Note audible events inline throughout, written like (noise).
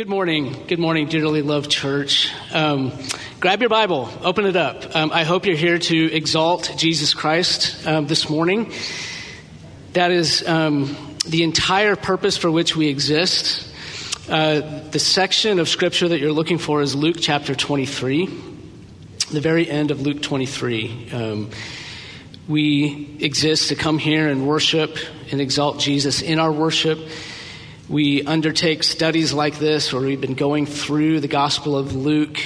Good morning. Good morning, dearly loved church. Um, grab your Bible, open it up. Um, I hope you're here to exalt Jesus Christ um, this morning. That is um, the entire purpose for which we exist. Uh, the section of scripture that you're looking for is Luke chapter 23, the very end of Luke 23. Um, we exist to come here and worship and exalt Jesus in our worship we undertake studies like this where we've been going through the Gospel of Luke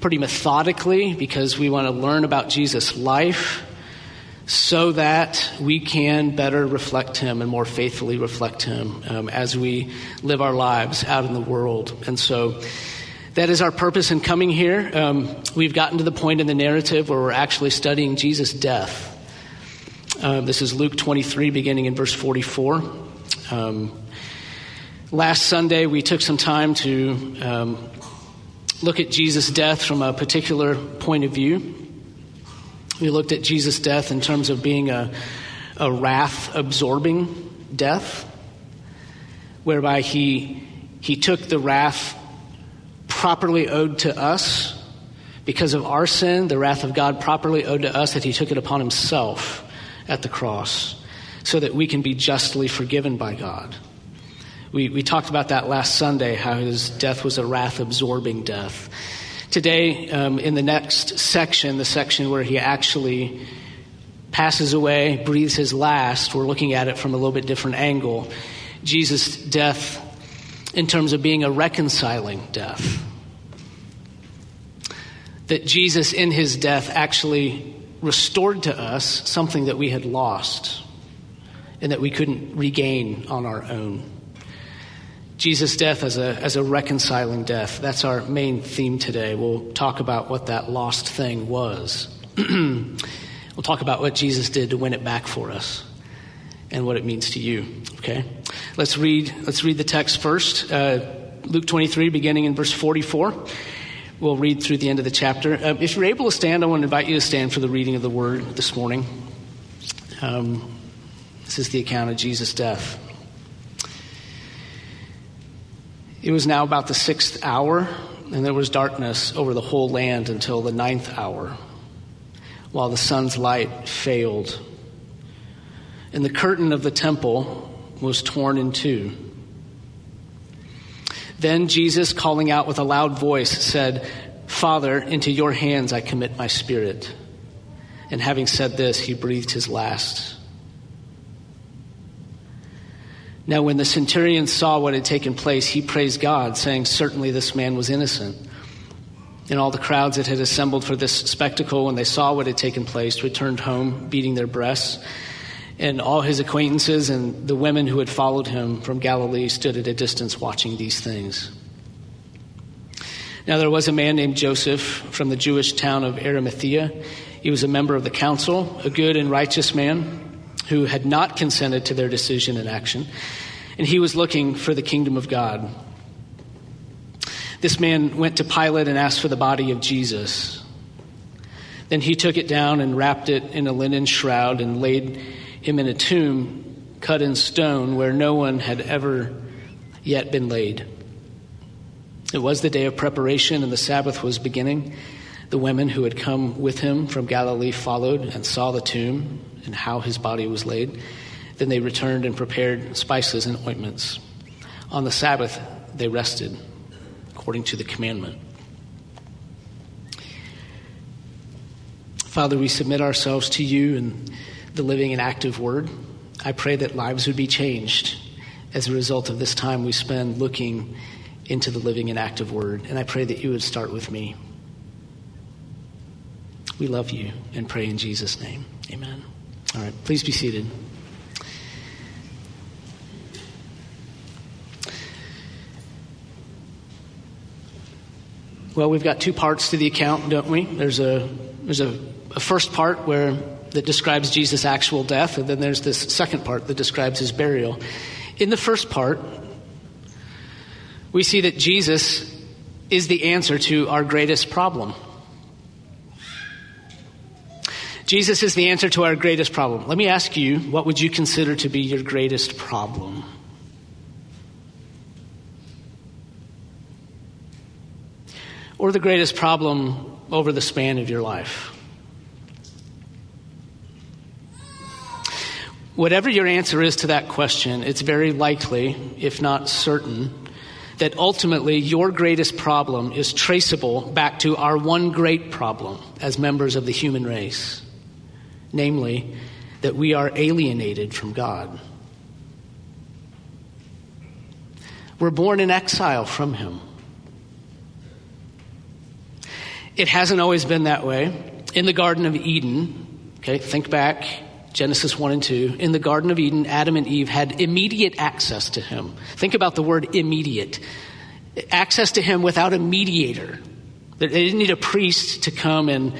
pretty methodically because we want to learn about Jesus' life so that we can better reflect Him and more faithfully reflect Him um, as we live our lives out in the world. And so that is our purpose in coming here. Um, we've gotten to the point in the narrative where we're actually studying Jesus' death. Um, this is Luke 23, beginning in verse 44. Um, Last Sunday, we took some time to um, look at Jesus' death from a particular point of view. We looked at Jesus' death in terms of being a, a wrath absorbing death, whereby he, he took the wrath properly owed to us because of our sin, the wrath of God properly owed to us, that he took it upon himself at the cross so that we can be justly forgiven by God. We, we talked about that last Sunday, how his death was a wrath absorbing death. Today, um, in the next section, the section where he actually passes away, breathes his last, we're looking at it from a little bit different angle. Jesus' death in terms of being a reconciling death. That Jesus, in his death, actually restored to us something that we had lost and that we couldn't regain on our own. Jesus' death as a, as a reconciling death. That's our main theme today. We'll talk about what that lost thing was. (clears throat) we'll talk about what Jesus did to win it back for us and what it means to you. Okay? Let's read, let's read the text first. Uh, Luke 23, beginning in verse 44. We'll read through the end of the chapter. Uh, if you're able to stand, I want to invite you to stand for the reading of the word this morning. Um, this is the account of Jesus' death. It was now about the sixth hour, and there was darkness over the whole land until the ninth hour, while the sun's light failed. And the curtain of the temple was torn in two. Then Jesus, calling out with a loud voice, said, Father, into your hands I commit my spirit. And having said this, he breathed his last. Now, when the centurion saw what had taken place, he praised God, saying, Certainly this man was innocent. And all the crowds that had assembled for this spectacle, when they saw what had taken place, returned home, beating their breasts. And all his acquaintances and the women who had followed him from Galilee stood at a distance watching these things. Now, there was a man named Joseph from the Jewish town of Arimathea. He was a member of the council, a good and righteous man who had not consented to their decision and action, and he was looking for the kingdom of God. This man went to Pilate and asked for the body of Jesus. Then he took it down and wrapped it in a linen shroud and laid him in a tomb cut in stone where no one had ever yet been laid. It was the day of preparation and the Sabbath was beginning. The women who had come with him from Galilee followed and saw the tomb and how his body was laid. Then they returned and prepared spices and ointments. On the Sabbath, they rested according to the commandment. Father, we submit ourselves to you and the living and active word. I pray that lives would be changed as a result of this time we spend looking into the living and active word. And I pray that you would start with me. We love you and pray in Jesus' name. Amen. All right, please be seated. Well, we've got two parts to the account, don't we? There's a there's a, a first part where that describes Jesus' actual death, and then there's this second part that describes his burial. In the first part, we see that Jesus is the answer to our greatest problem. Jesus is the answer to our greatest problem. Let me ask you, what would you consider to be your greatest problem? or the greatest problem over the span of your life? Whatever your answer is to that question, it's very likely, if not certain, that ultimately your greatest problem is traceable back to our one great problem as members of the human race namely, that we are alienated from God. We're born in exile from Him. It hasn't always been that way. In the Garden of Eden, okay, think back, Genesis 1 and 2. In the Garden of Eden, Adam and Eve had immediate access to Him. Think about the word immediate access to Him without a mediator. They didn't need a priest to come and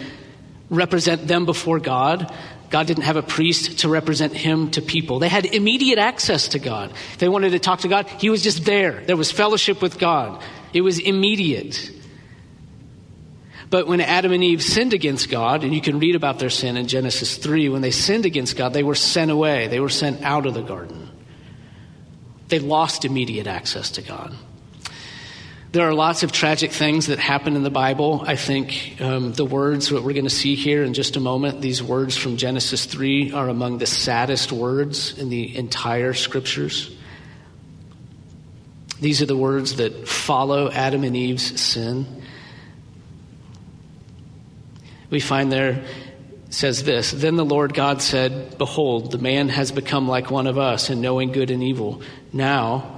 represent them before God. God didn't have a priest to represent him to people. They had immediate access to God. If they wanted to talk to God, he was just there. There was fellowship with God. It was immediate. But when Adam and Eve sinned against God, and you can read about their sin in Genesis 3, when they sinned against God, they were sent away. They were sent out of the garden. They lost immediate access to God. There are lots of tragic things that happen in the Bible. I think um, the words that we're going to see here in just a moment, these words from Genesis 3, are among the saddest words in the entire scriptures. These are the words that follow Adam and Eve's sin. We find there says this Then the Lord God said, Behold, the man has become like one of us in knowing good and evil. Now,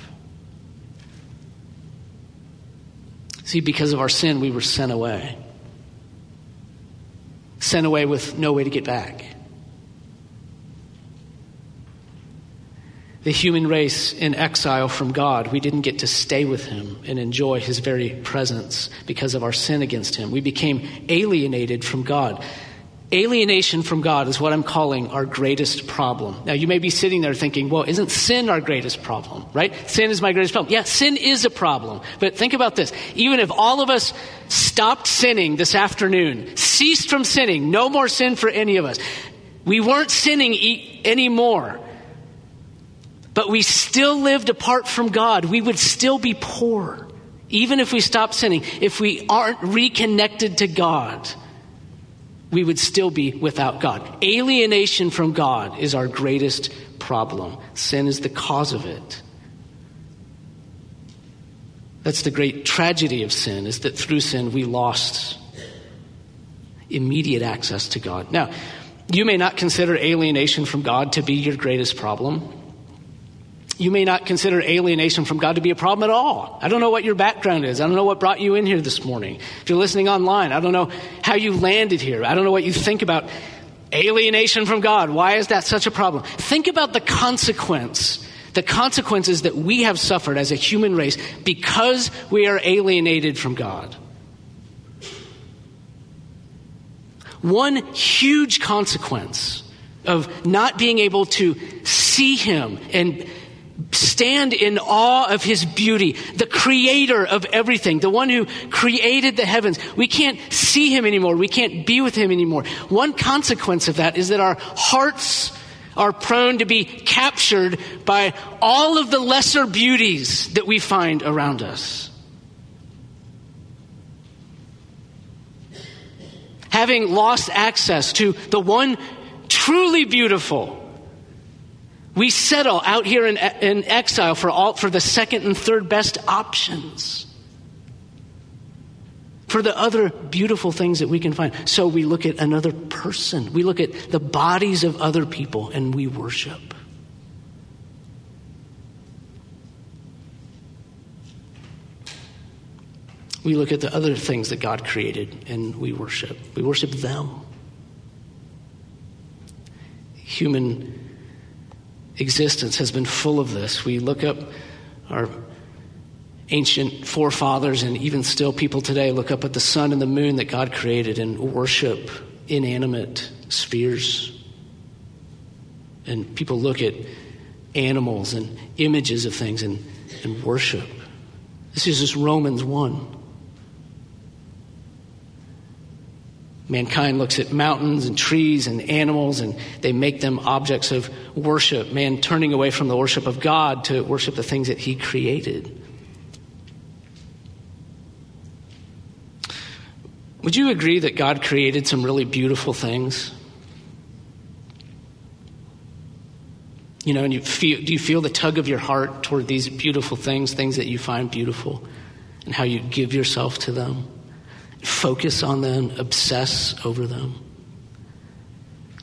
See, because of our sin, we were sent away. Sent away with no way to get back. The human race in exile from God, we didn't get to stay with Him and enjoy His very presence because of our sin against Him. We became alienated from God. Alienation from God is what I'm calling our greatest problem. Now, you may be sitting there thinking, well, isn't sin our greatest problem, right? Sin is my greatest problem. Yeah, sin is a problem. But think about this. Even if all of us stopped sinning this afternoon, ceased from sinning, no more sin for any of us, we weren't sinning e- anymore, but we still lived apart from God, we would still be poor. Even if we stopped sinning, if we aren't reconnected to God we would still be without God. Alienation from God is our greatest problem. Sin is the cause of it. That's the great tragedy of sin, is that through sin we lost immediate access to God. Now, you may not consider alienation from God to be your greatest problem you may not consider alienation from God to be a problem at all. I don't know what your background is. I don't know what brought you in here this morning. If you're listening online, I don't know how you landed here. I don't know what you think about alienation from God. Why is that such a problem? Think about the consequence, the consequences that we have suffered as a human race because we are alienated from God. One huge consequence of not being able to see Him and stand in awe of his beauty, the creator of everything, the one who created the heavens. We can't see him anymore. We can't be with him anymore. One consequence of that is that our hearts are prone to be captured by all of the lesser beauties that we find around us. Having lost access to the one truly beautiful, we settle out here in, in exile for, all, for the second and third best options, for the other beautiful things that we can find. So we look at another person, we look at the bodies of other people, and we worship. We look at the other things that God created and we worship. We worship them. Human existence has been full of this. We look up our ancient forefathers and even still people today look up at the sun and the moon that God created and worship inanimate spheres. And people look at animals and images of things and, and worship. This is just Romans 1. Mankind looks at mountains and trees and animals and they make them objects of worship. Man turning away from the worship of God to worship the things that He created. Would you agree that God created some really beautiful things? You know, and you feel, do you feel the tug of your heart toward these beautiful things, things that you find beautiful, and how you give yourself to them? Focus on them, obsess over them.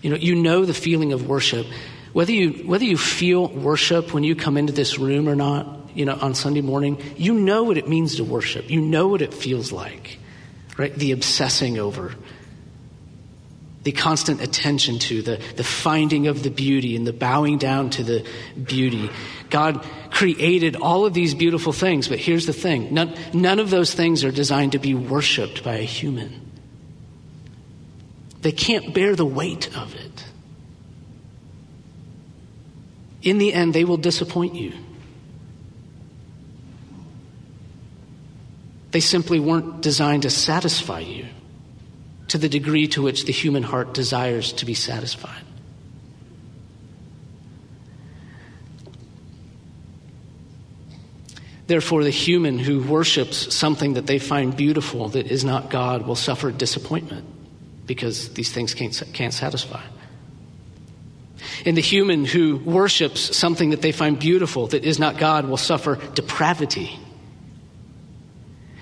You know, you know the feeling of worship. Whether you, whether you feel worship when you come into this room or not, you know, on Sunday morning, you know what it means to worship. You know what it feels like, right? The obsessing over, the constant attention to, the, the finding of the beauty and the bowing down to the beauty. God created all of these beautiful things, but here's the thing none, none of those things are designed to be worshiped by a human. They can't bear the weight of it. In the end, they will disappoint you. They simply weren't designed to satisfy you to the degree to which the human heart desires to be satisfied. Therefore, the human who worships something that they find beautiful that is not God will suffer disappointment because these things can't, can't satisfy. And the human who worships something that they find beautiful that is not God will suffer depravity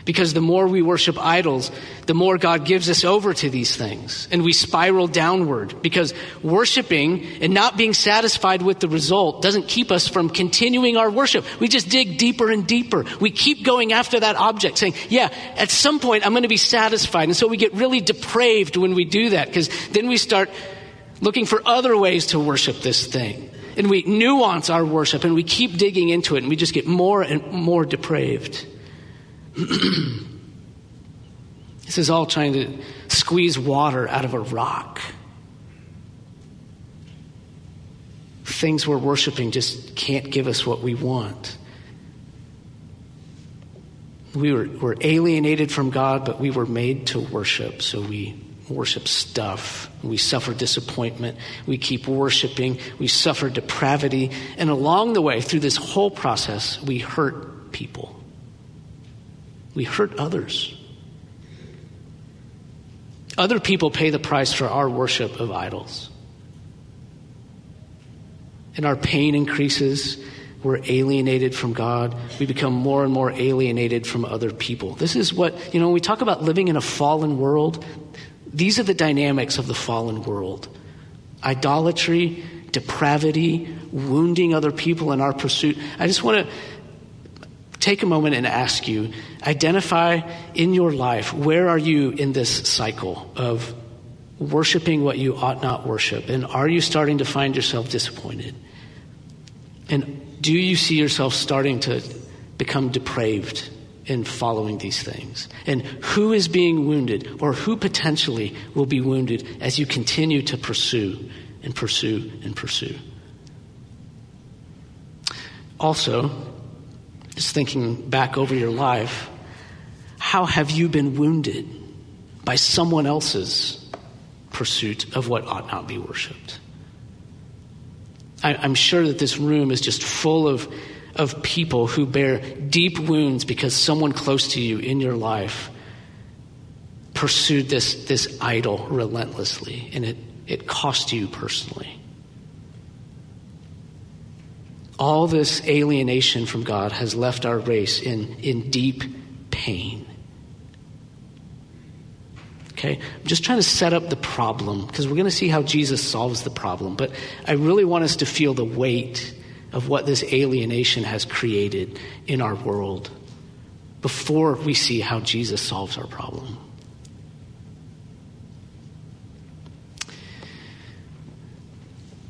because the more we worship idols, the more God gives us over to these things. And we spiral downward because worshiping and not being satisfied with the result doesn't keep us from continuing our worship. We just dig deeper and deeper. We keep going after that object saying, yeah, at some point I'm going to be satisfied. And so we get really depraved when we do that because then we start looking for other ways to worship this thing. And we nuance our worship and we keep digging into it and we just get more and more depraved. This is all trying to squeeze water out of a rock. Things we're worshiping just can't give us what we want. We were, were alienated from God, but we were made to worship, so we worship stuff. We suffer disappointment. We keep worshiping. We suffer depravity. And along the way, through this whole process, we hurt people. We hurt others. Other people pay the price for our worship of idols. And our pain increases. We're alienated from God. We become more and more alienated from other people. This is what, you know, when we talk about living in a fallen world, these are the dynamics of the fallen world idolatry, depravity, wounding other people in our pursuit. I just want to take a moment and ask you identify in your life where are you in this cycle of worshiping what you ought not worship? And are you starting to find yourself disappointed? And do you see yourself starting to become depraved in following these things? And who is being wounded or who potentially will be wounded as you continue to pursue and pursue and pursue? Also, just thinking back over your life, how have you been wounded by someone else's pursuit of what ought not be worshiped? I, am sure that this room is just full of, of people who bear deep wounds because someone close to you in your life pursued this, this idol relentlessly, and it, it cost you personally. All this alienation from God has left our race in, in deep pain. Okay? I'm just trying to set up the problem because we're going to see how Jesus solves the problem. But I really want us to feel the weight of what this alienation has created in our world before we see how Jesus solves our problem.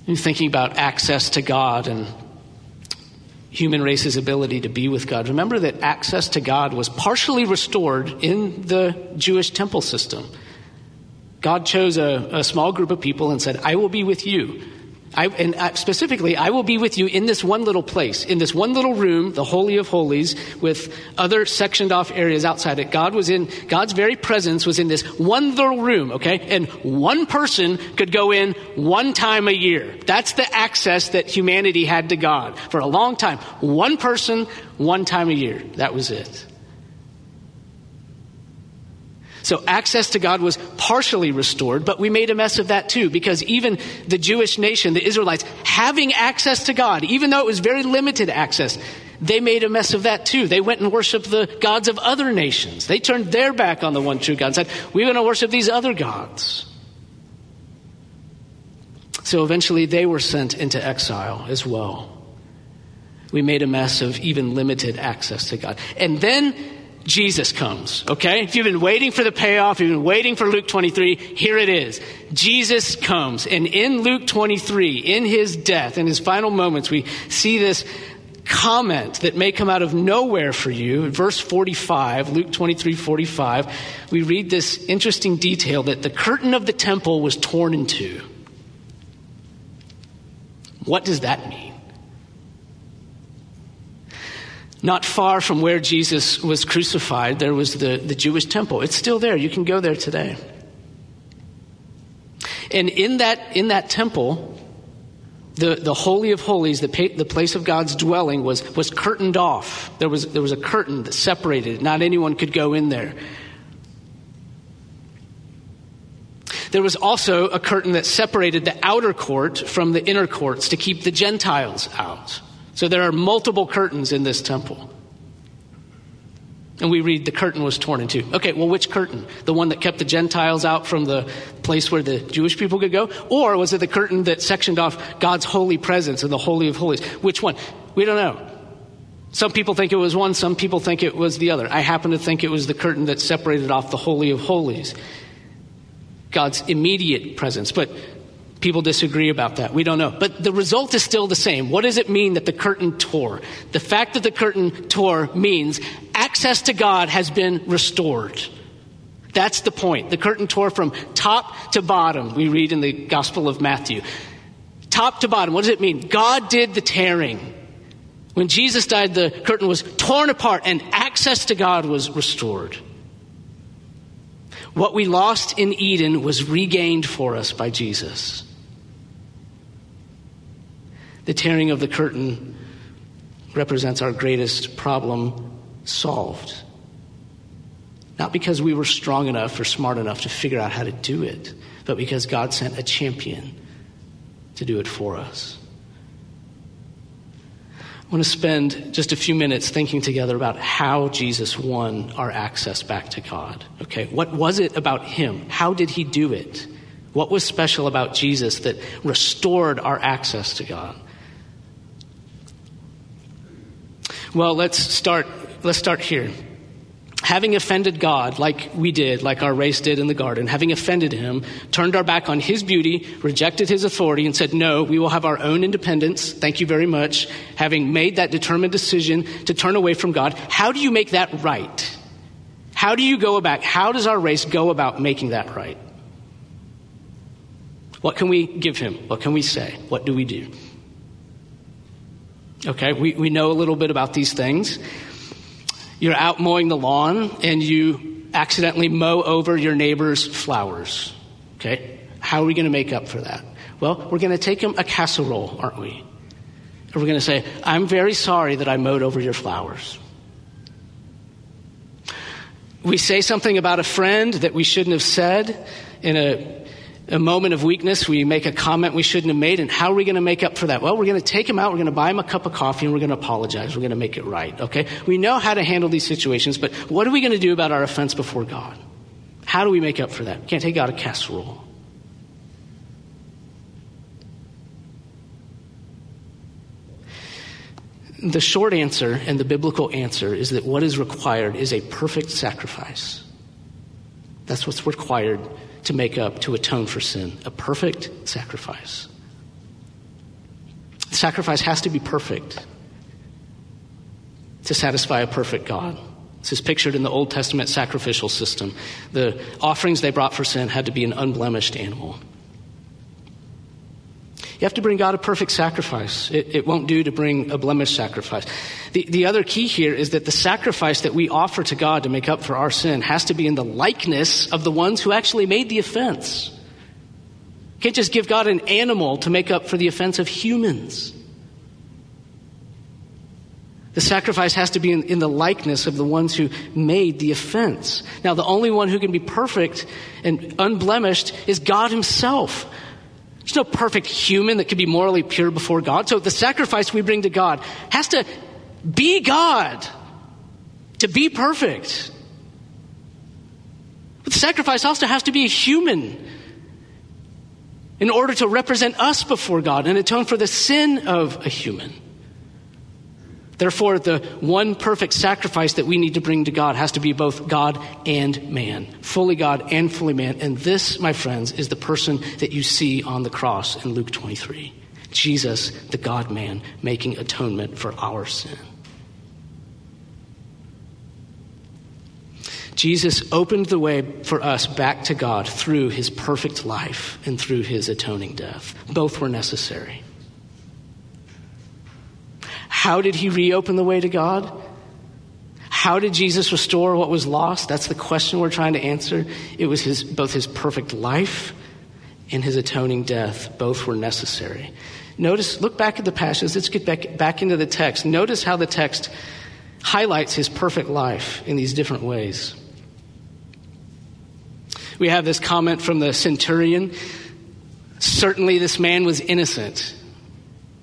I'm thinking about access to God and human race's ability to be with God. Remember that access to God was partially restored in the Jewish temple system. God chose a, a small group of people and said, I will be with you. I, and specifically, I will be with you in this one little place, in this one little room, the Holy of Holies, with other sectioned off areas outside it. God was in, God's very presence was in this one little room, okay? And one person could go in one time a year. That's the access that humanity had to God for a long time. One person, one time a year. That was it. So access to God was partially restored, but we made a mess of that too, because even the Jewish nation, the Israelites, having access to God, even though it was very limited access, they made a mess of that too. They went and worshiped the gods of other nations. They turned their back on the one true God and said, we're going to worship these other gods. So eventually they were sent into exile as well. We made a mess of even limited access to God. And then Jesus comes, okay? If you've been waiting for the payoff, you've been waiting for Luke 23, here it is. Jesus comes. And in Luke 23, in his death, in his final moments, we see this comment that may come out of nowhere for you. Verse 45, Luke 23, 45, we read this interesting detail that the curtain of the temple was torn in two. What does that mean? Not far from where Jesus was crucified, there was the, the Jewish temple. It's still there. You can go there today. And in that, in that temple, the, the Holy of Holies, the, the place of God's dwelling, was, was curtained off. There was, there was a curtain that separated it. Not anyone could go in there. There was also a curtain that separated the outer court from the inner courts to keep the Gentiles out. So there are multiple curtains in this temple. And we read the curtain was torn in two. Okay, well, which curtain? The one that kept the Gentiles out from the place where the Jewish people could go? Or was it the curtain that sectioned off God's holy presence and the Holy of Holies? Which one? We don't know. Some people think it was one, some people think it was the other. I happen to think it was the curtain that separated off the Holy of Holies, God's immediate presence. But People disagree about that. We don't know. But the result is still the same. What does it mean that the curtain tore? The fact that the curtain tore means access to God has been restored. That's the point. The curtain tore from top to bottom, we read in the Gospel of Matthew. Top to bottom, what does it mean? God did the tearing. When Jesus died, the curtain was torn apart and access to God was restored. What we lost in Eden was regained for us by Jesus the tearing of the curtain represents our greatest problem solved. Not because we were strong enough or smart enough to figure out how to do it, but because God sent a champion to do it for us. I want to spend just a few minutes thinking together about how Jesus won our access back to God. Okay, what was it about him? How did he do it? What was special about Jesus that restored our access to God? Well, let's start, let's start here. Having offended God, like we did, like our race did in the garden, having offended him, turned our back on his beauty, rejected his authority, and said, No, we will have our own independence. Thank you very much. Having made that determined decision to turn away from God, how do you make that right? How do you go about, how does our race go about making that right? What can we give him? What can we say? What do we do? Okay, we, we know a little bit about these things. You're out mowing the lawn and you accidentally mow over your neighbor's flowers. Okay, how are we going to make up for that? Well, we're going to take him a casserole, aren't we? And we're going to say, I'm very sorry that I mowed over your flowers. We say something about a friend that we shouldn't have said in a a moment of weakness, we make a comment we shouldn't have made, and how are we going to make up for that? Well, we're going to take him out, we're going to buy him a cup of coffee, and we're going to apologize. We're going to make it right, okay? We know how to handle these situations, but what are we going to do about our offense before God? How do we make up for that? We can't take out a casserole. The short answer and the biblical answer is that what is required is a perfect sacrifice. That's what's required to make up, to atone for sin. A perfect sacrifice. sacrifice has to be perfect. to satisfy a perfect God. This is pictured in the Old Testament sacrificial system. The offerings they brought for sin had to be an unblemished animal. You have to bring God a perfect sacrifice. It, it, won't do to bring a blemished sacrifice. The, the other key here is that the sacrifice that we offer to God to make up for our sin has to be in the likeness of the ones who actually made the offense. You can't just give God an animal to make up for the offense of humans. The sacrifice has to be in, in, the likeness of the ones who made the offense. Now, the only one who can be perfect and unblemished is God Himself. There's no perfect human that can be morally pure before God. So the sacrifice we bring to God has to be God to be perfect. But the sacrifice also has to be a human in order to represent us before God and atone for the sin of a human. Therefore, the one perfect sacrifice that we need to bring to God has to be both God and man, fully God and fully man. And this, my friends, is the person that you see on the cross in Luke 23 Jesus, the God man, making atonement for our sin. Jesus opened the way for us back to God through his perfect life and through his atoning death. Both were necessary. How did he reopen the way to God? How did Jesus restore what was lost? That's the question we're trying to answer. It was his, both his perfect life and his atoning death. Both were necessary. Notice, look back at the passage. Let's get back, back into the text. Notice how the text highlights his perfect life in these different ways. We have this comment from the centurion. Certainly, this man was innocent.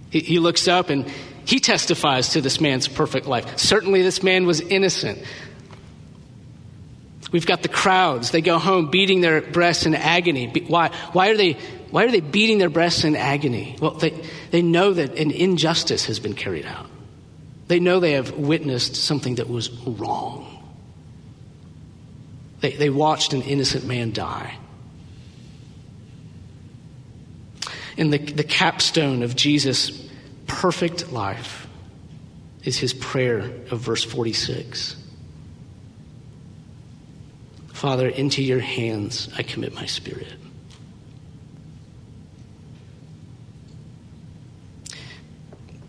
He, he looks up and he testifies to this man's perfect life. Certainly, this man was innocent. We've got the crowds. They go home beating their breasts in agony. Why, why, are, they, why are they beating their breasts in agony? Well, they, they know that an injustice has been carried out. They know they have witnessed something that was wrong. They, they watched an innocent man die. And the, the capstone of Jesus' perfect life is his prayer of verse 46. Father, into your hands I commit my spirit.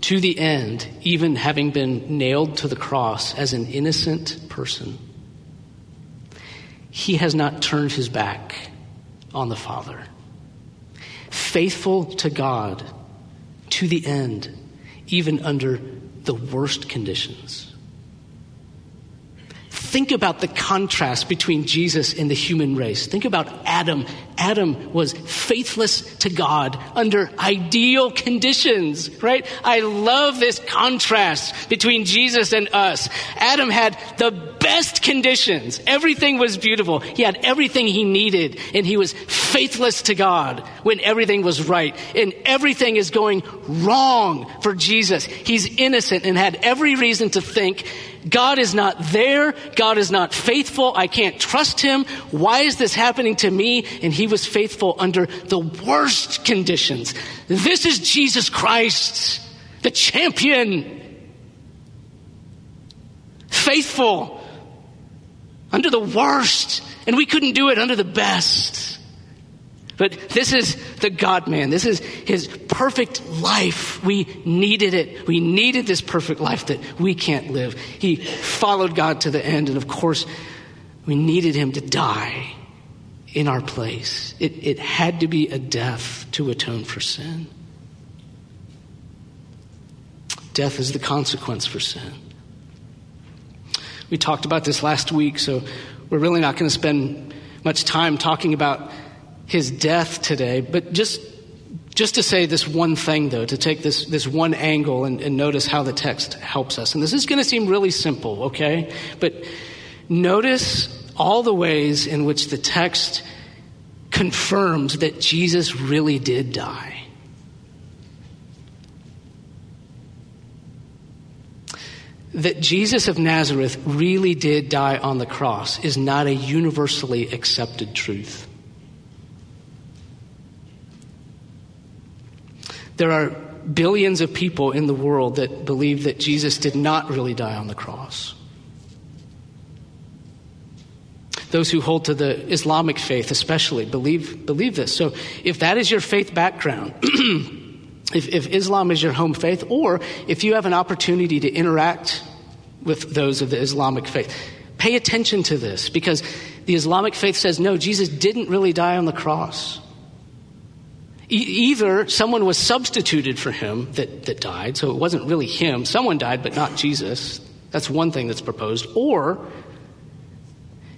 To the end, even having been nailed to the cross as an innocent person, he has not turned his back on the Father. Faithful to God to the end, even under the worst conditions. Think about the contrast between Jesus and the human race. Think about Adam. Adam was faithless to God under ideal conditions, right? I love this contrast between Jesus and us. Adam had the best conditions. Everything was beautiful. He had everything he needed and he was faithless to God when everything was right. And everything is going wrong for Jesus. He's innocent and had every reason to think God is not there. God is not faithful. I can't trust him. Why is this happening to me? And he was faithful under the worst conditions. This is Jesus Christ, the champion. Faithful under the worst. And we couldn't do it under the best. But this is the God man. This is his perfect life. We needed it. We needed this perfect life that we can't live. He followed God to the end. And of course, we needed him to die in our place. It, it had to be a death to atone for sin. Death is the consequence for sin. We talked about this last week, so we're really not going to spend much time talking about his death today, but just just to say this one thing, though, to take this, this one angle and, and notice how the text helps us. And this is going to seem really simple, okay? But notice all the ways in which the text confirms that Jesus really did die. That Jesus of Nazareth really did die on the cross is not a universally accepted truth. There are billions of people in the world that believe that Jesus did not really die on the cross. Those who hold to the Islamic faith, especially, believe, believe this. So, if that is your faith background, (clears throat) if, if Islam is your home faith, or if you have an opportunity to interact with those of the Islamic faith, pay attention to this because the Islamic faith says no, Jesus didn't really die on the cross. Either someone was substituted for him that, that died, so it wasn't really him. Someone died, but not Jesus. That's one thing that's proposed. Or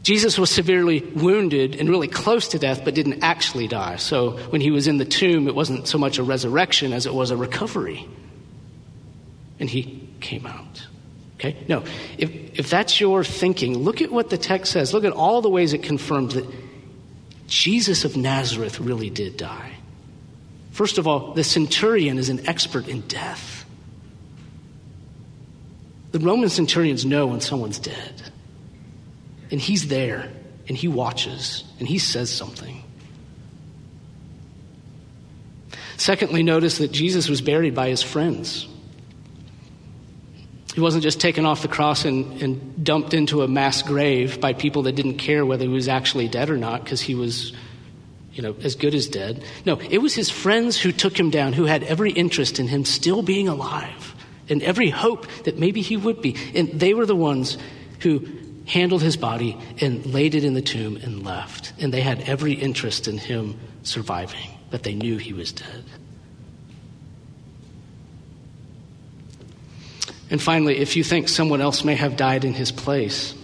Jesus was severely wounded and really close to death, but didn't actually die. So when he was in the tomb, it wasn't so much a resurrection as it was a recovery. And he came out. Okay? No, if, if that's your thinking, look at what the text says. Look at all the ways it confirms that Jesus of Nazareth really did die. First of all, the centurion is an expert in death. The Roman centurions know when someone's dead. And he's there, and he watches, and he says something. Secondly, notice that Jesus was buried by his friends. He wasn't just taken off the cross and, and dumped into a mass grave by people that didn't care whether he was actually dead or not because he was, you know, as good as dead. No, it was his friends who took him down, who had every interest in him still being alive and every hope that maybe he would be. And they were the ones who handled his body and laid it in the tomb and left. And they had every interest in him surviving, but they knew he was dead. And finally, if you think someone else may have died in his place,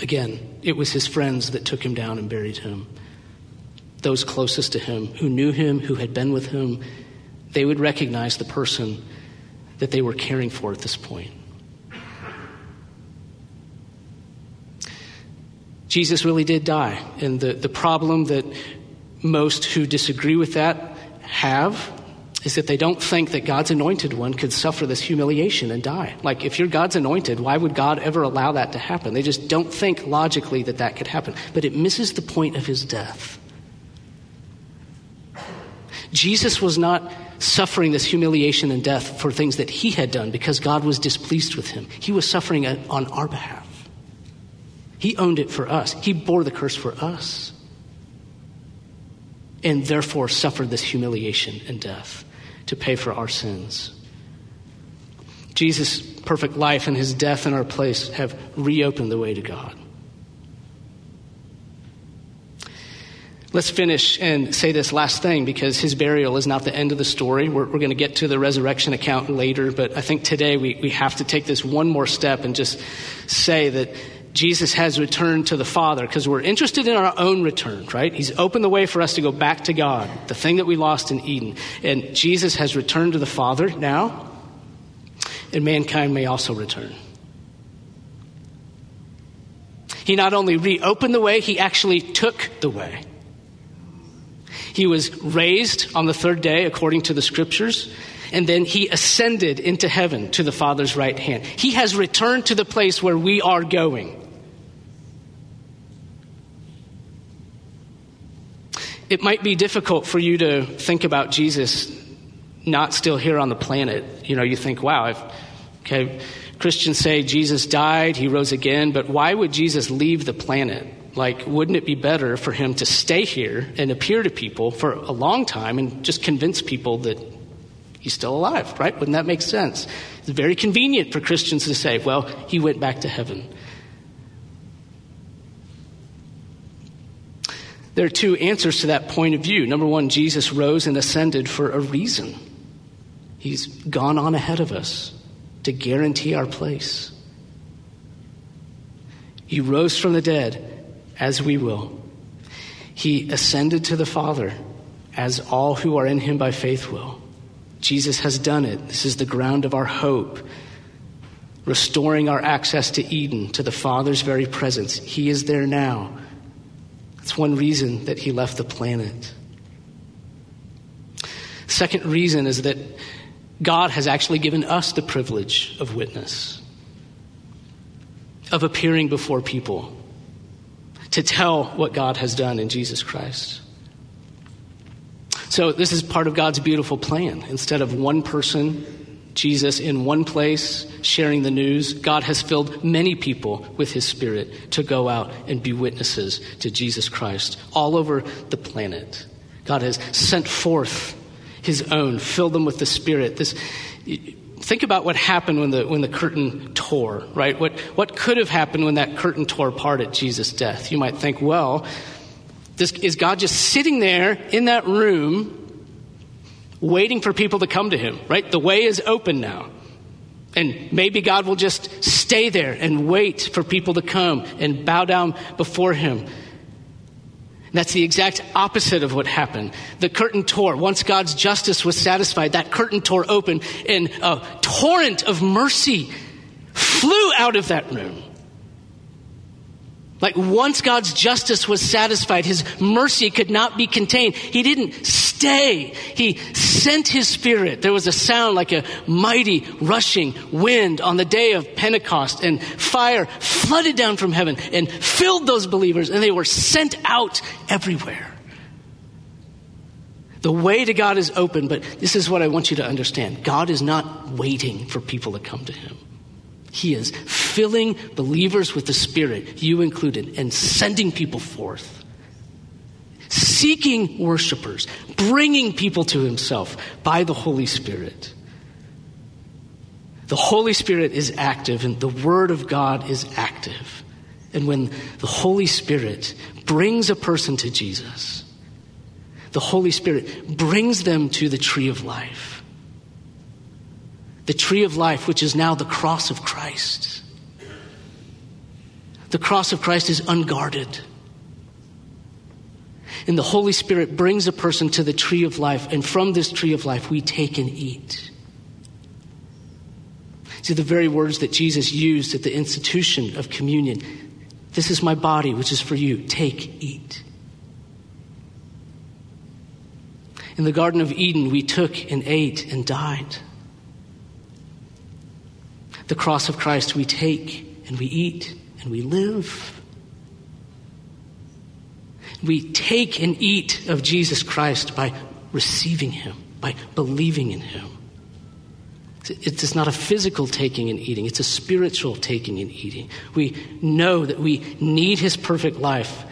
again, it was his friends that took him down and buried him. Those closest to him, who knew him, who had been with him, they would recognize the person that they were caring for at this point. Jesus really did die. And the, the problem that most who disagree with that have is that they don't think that God's anointed one could suffer this humiliation and die. Like, if you're God's anointed, why would God ever allow that to happen? They just don't think logically that that could happen. But it misses the point of his death. Jesus was not suffering this humiliation and death for things that he had done because God was displeased with him. He was suffering on our behalf. He owned it for us, He bore the curse for us, and therefore suffered this humiliation and death to pay for our sins. Jesus' perfect life and his death in our place have reopened the way to God. Let's finish and say this last thing because his burial is not the end of the story. We're, we're going to get to the resurrection account later, but I think today we, we have to take this one more step and just say that Jesus has returned to the Father because we're interested in our own return, right? He's opened the way for us to go back to God, the thing that we lost in Eden. And Jesus has returned to the Father now, and mankind may also return. He not only reopened the way, he actually took the way. He was raised on the third day according to the scriptures, and then he ascended into heaven to the Father's right hand. He has returned to the place where we are going. It might be difficult for you to think about Jesus not still here on the planet. You know, you think, wow, if, okay, Christians say Jesus died, he rose again, but why would Jesus leave the planet? Like, wouldn't it be better for him to stay here and appear to people for a long time and just convince people that he's still alive, right? Wouldn't that make sense? It's very convenient for Christians to say, well, he went back to heaven. There are two answers to that point of view. Number one, Jesus rose and ascended for a reason. He's gone on ahead of us to guarantee our place. He rose from the dead, as we will. He ascended to the Father, as all who are in him by faith will. Jesus has done it. This is the ground of our hope, restoring our access to Eden, to the Father's very presence. He is there now that's one reason that he left the planet. Second reason is that God has actually given us the privilege of witness, of appearing before people to tell what God has done in Jesus Christ. So, this is part of God's beautiful plan. Instead of one person, Jesus, in one place sharing the news, God has filled many people with His Spirit to go out and be witnesses to Jesus Christ all over the planet. God has sent forth His own, filled them with the Spirit. This, think about what happened when the, when the curtain tore, right? What, what could have happened when that curtain tore apart at Jesus' death? You might think, well, this, is God just sitting there in that room waiting for people to come to him, right? The way is open now. And maybe God will just stay there and wait for people to come and bow down before him. That's the exact opposite of what happened. The curtain tore. Once God's justice was satisfied, that curtain tore open and a torrent of mercy flew out of that room. Like once God's justice was satisfied, his mercy could not be contained. He didn't stay. He sent his spirit. There was a sound like a mighty rushing wind on the day of Pentecost and fire flooded down from heaven and filled those believers and they were sent out everywhere. The way to God is open, but this is what I want you to understand. God is not waiting for people to come to him. He is filling believers with the Spirit, you included, and sending people forth. Seeking worshipers, bringing people to Himself by the Holy Spirit. The Holy Spirit is active, and the Word of God is active. And when the Holy Spirit brings a person to Jesus, the Holy Spirit brings them to the tree of life the tree of life, which is now the cross of Christ. The cross of Christ is unguarded. And the Holy Spirit brings a person to the tree of life, and from this tree of life we take and eat. See, the very words that Jesus used at the institution of communion this is my body, which is for you. Take, eat. In the Garden of Eden, we took and ate and died. The cross of Christ we take and we eat and we live. We take and eat of Jesus Christ by receiving Him, by believing in Him. It's not a physical taking and eating, it's a spiritual taking and eating. We know that we need His perfect life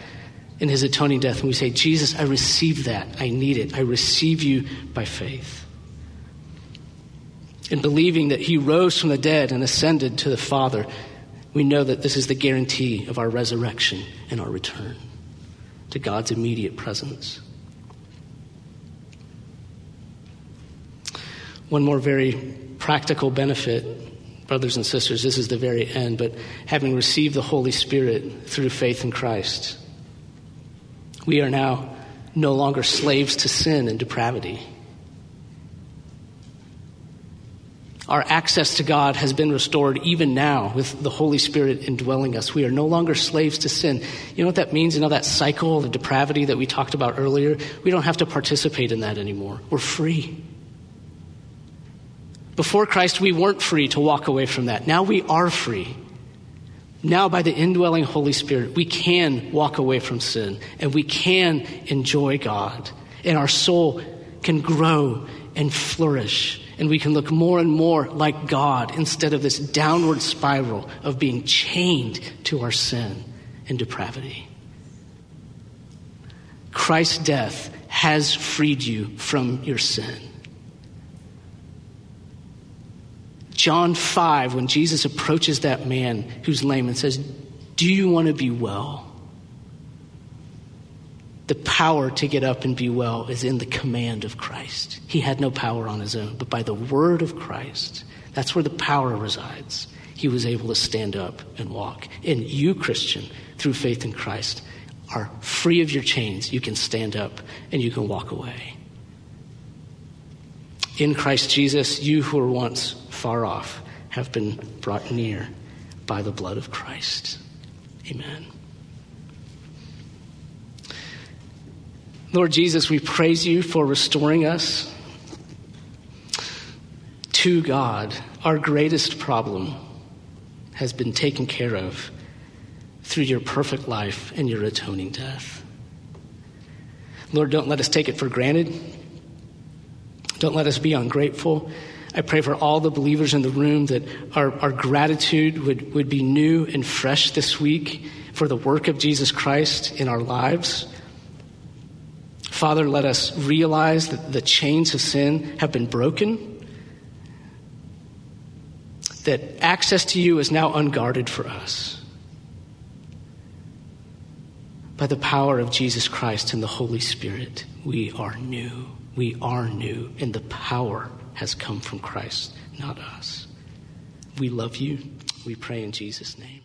in His atoning death, and we say, Jesus, I receive that. I need it. I receive you by faith and believing that he rose from the dead and ascended to the Father, we know that this is the guarantee of our resurrection and our return to God's immediate presence. One more very practical benefit, brothers and sisters, this is the very end, but having received the Holy Spirit through faith in Christ, we are now no longer slaves to sin and depravity. Our access to God has been restored even now with the Holy Spirit indwelling us. We are no longer slaves to sin. You know what that means? You know that cycle of depravity that we talked about earlier? We don't have to participate in that anymore. We're free. Before Christ, we weren't free to walk away from that. Now we are free. Now, by the indwelling Holy Spirit, we can walk away from sin and we can enjoy God. And our soul can grow and flourish and we can look more and more like God instead of this downward spiral of being chained to our sin and depravity. Christ's death has freed you from your sin. John 5, when Jesus approaches that man who's lame and says, Do you want to be well? The power to get up and be well is in the command of Christ. He had no power on his own, but by the word of Christ, that's where the power resides. He was able to stand up and walk. And you, Christian, through faith in Christ, are free of your chains. You can stand up and you can walk away. In Christ Jesus, you who were once far off have been brought near by the blood of Christ. Amen. Lord Jesus, we praise you for restoring us to God. Our greatest problem has been taken care of through your perfect life and your atoning death. Lord, don't let us take it for granted. Don't let us be ungrateful. I pray for all the believers in the room that our, our gratitude would, would be new and fresh this week for the work of Jesus Christ in our lives. Father, let us realize that the chains of sin have been broken, that access to you is now unguarded for us. By the power of Jesus Christ and the Holy Spirit, we are new. We are new, and the power has come from Christ, not us. We love you. We pray in Jesus' name.